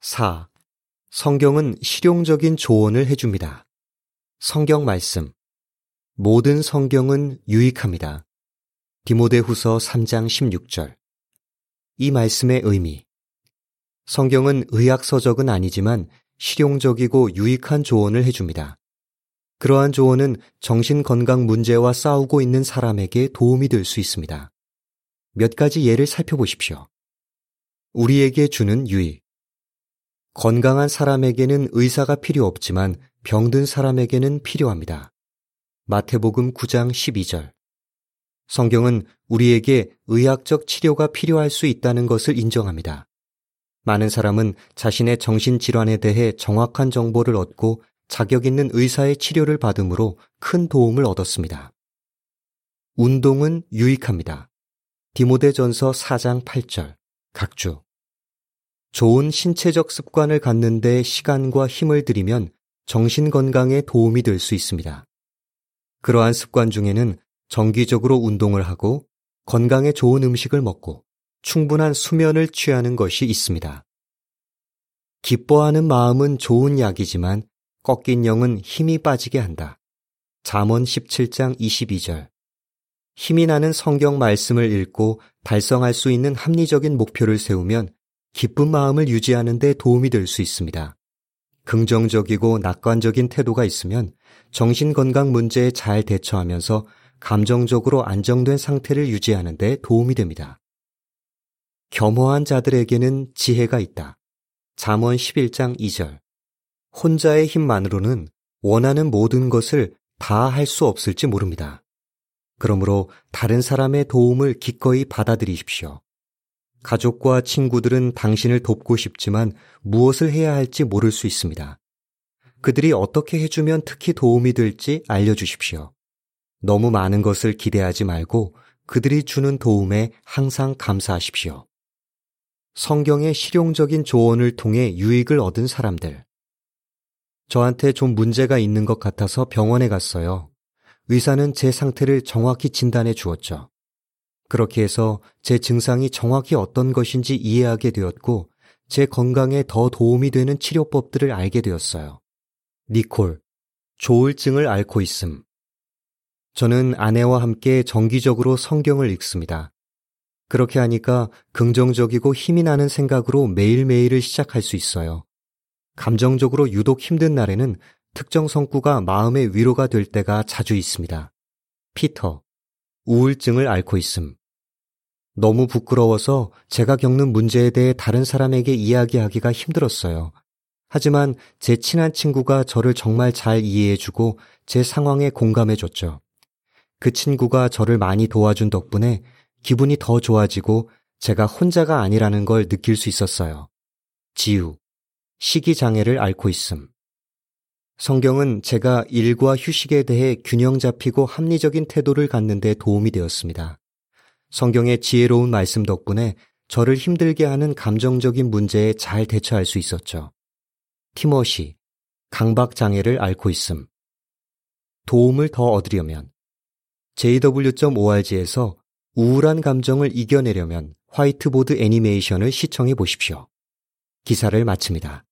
4. 성경은 실용적인 조언을 해줍니다. 성경 말씀. 모든 성경은 유익합니다. 디모데 후서 3장 16절. 이 말씀의 의미. 성경은 의학서적은 아니지만 실용적이고 유익한 조언을 해줍니다. 그러한 조언은 정신건강 문제와 싸우고 있는 사람에게 도움이 될 수 있습니다. 몇 가지 예를 살펴보십시오. 우리에게 주는 유익. 건강한 사람에게는 의사가 필요 없지만 병든 사람에게는 필요합니다. 마태복음 9장 12절. 성경은 우리에게 의학적 치료가 필요할 수 있다는 것을 인정합니다. 많은 사람은 자신의 정신질환에 대해 정확한 정보를 얻고 자격 있는 의사의 치료를 받음으로 큰 도움을 얻었습니다. 운동은 유익합니다. 디모데전서 4장 8절. 각주. 좋은 신체적 습관을 갖는데 시간과 힘을 들이면 정신 건강에 도움이 될 수 있습니다. 그러한 습관 중에는 정기적으로 운동을 하고 건강에 좋은 음식을 먹고 충분한 수면을 취하는 것이 있습니다. 기뻐하는 마음은 좋은 약이지만 꺾인 영은 힘이 빠지게 한다. 잠언 17장 22절. 힘이 나는 성경 말씀을 읽고 달성할 수 있는 합리적인 목표를 세우면 기쁜 마음을 유지하는 데 도움이 될 수 있습니다. 긍정적이고 낙관적인 태도가 있으면 정신건강 문제에 잘 대처하면서 감정적으로 안정된 상태를 유지하는 데 도움이 됩니다. 겸허한 자들에게는 지혜가 있다. 잠언 11장 2절. 혼자의 힘만으로는 원하는 모든 것을 다 할 수 없을지 모릅니다. 그러므로 다른 사람의 도움을 기꺼이 받아들이십시오. 가족과 친구들은 당신을 돕고 싶지만 무엇을 해야 할지 모를 수 있습니다. 그들이 어떻게 해주면 특히 도움이 될지 알려주십시오. 너무 많은 것을 기대하지 말고 그들이 주는 도움에 항상 감사하십시오. 성경의 실용적인 조언을 통해 유익을 얻은 사람들. 저한테 좀 문제가 있는 것 같아서 병원에 갔어요. 의사는 제 상태를 정확히 진단해 주었죠. 그렇게 해서 제 증상이 정확히 어떤 것인지 이해하게 되었고 제 건강에 더 도움이 되는 치료법들을 알게 되었어요. 니콜, 조울증을 앓고 있음. 저는 아내와 함께 정기적으로 성경을 읽습니다. 그렇게 하니까 긍정적이고 힘이 나는 생각으로 매일매일을 시작할 수 있어요. 감정적으로 유독 힘든 날에는 특정 성구가 마음의 위로가 될 때가 자주 있습니다. 피터, 우울증을 앓고 있음. 너무 부끄러워서 제가 겪는 문제에 대해 다른 사람에게 이야기하기가 힘들었어요. 하지만 제 친한 친구가 저를 정말 잘 이해해주고 제 상황에 공감해줬죠. 그 친구가 저를 많이 도와준 덕분에 기분이 더 좋아지고 제가 혼자가 아니라는 걸 느낄 수 있었어요. 지우, 시기장애를 앓고 있음. 성경은 제가 일과 휴식에 대해 균형 잡히고 합리적인 태도를 갖는 데 도움이 되었습니다. 성경의 지혜로운 말씀 덕분에 저를 힘들게 하는 감정적인 문제에 잘 대처할 수 있었죠. 티머시, 강박장애를 앓고 있음. 도움을 더 얻으려면 jw.org에서 우울한 감정을 이겨내려면 화이트보드 애니메이션을 시청해 보십시오. 기사를 마칩니다.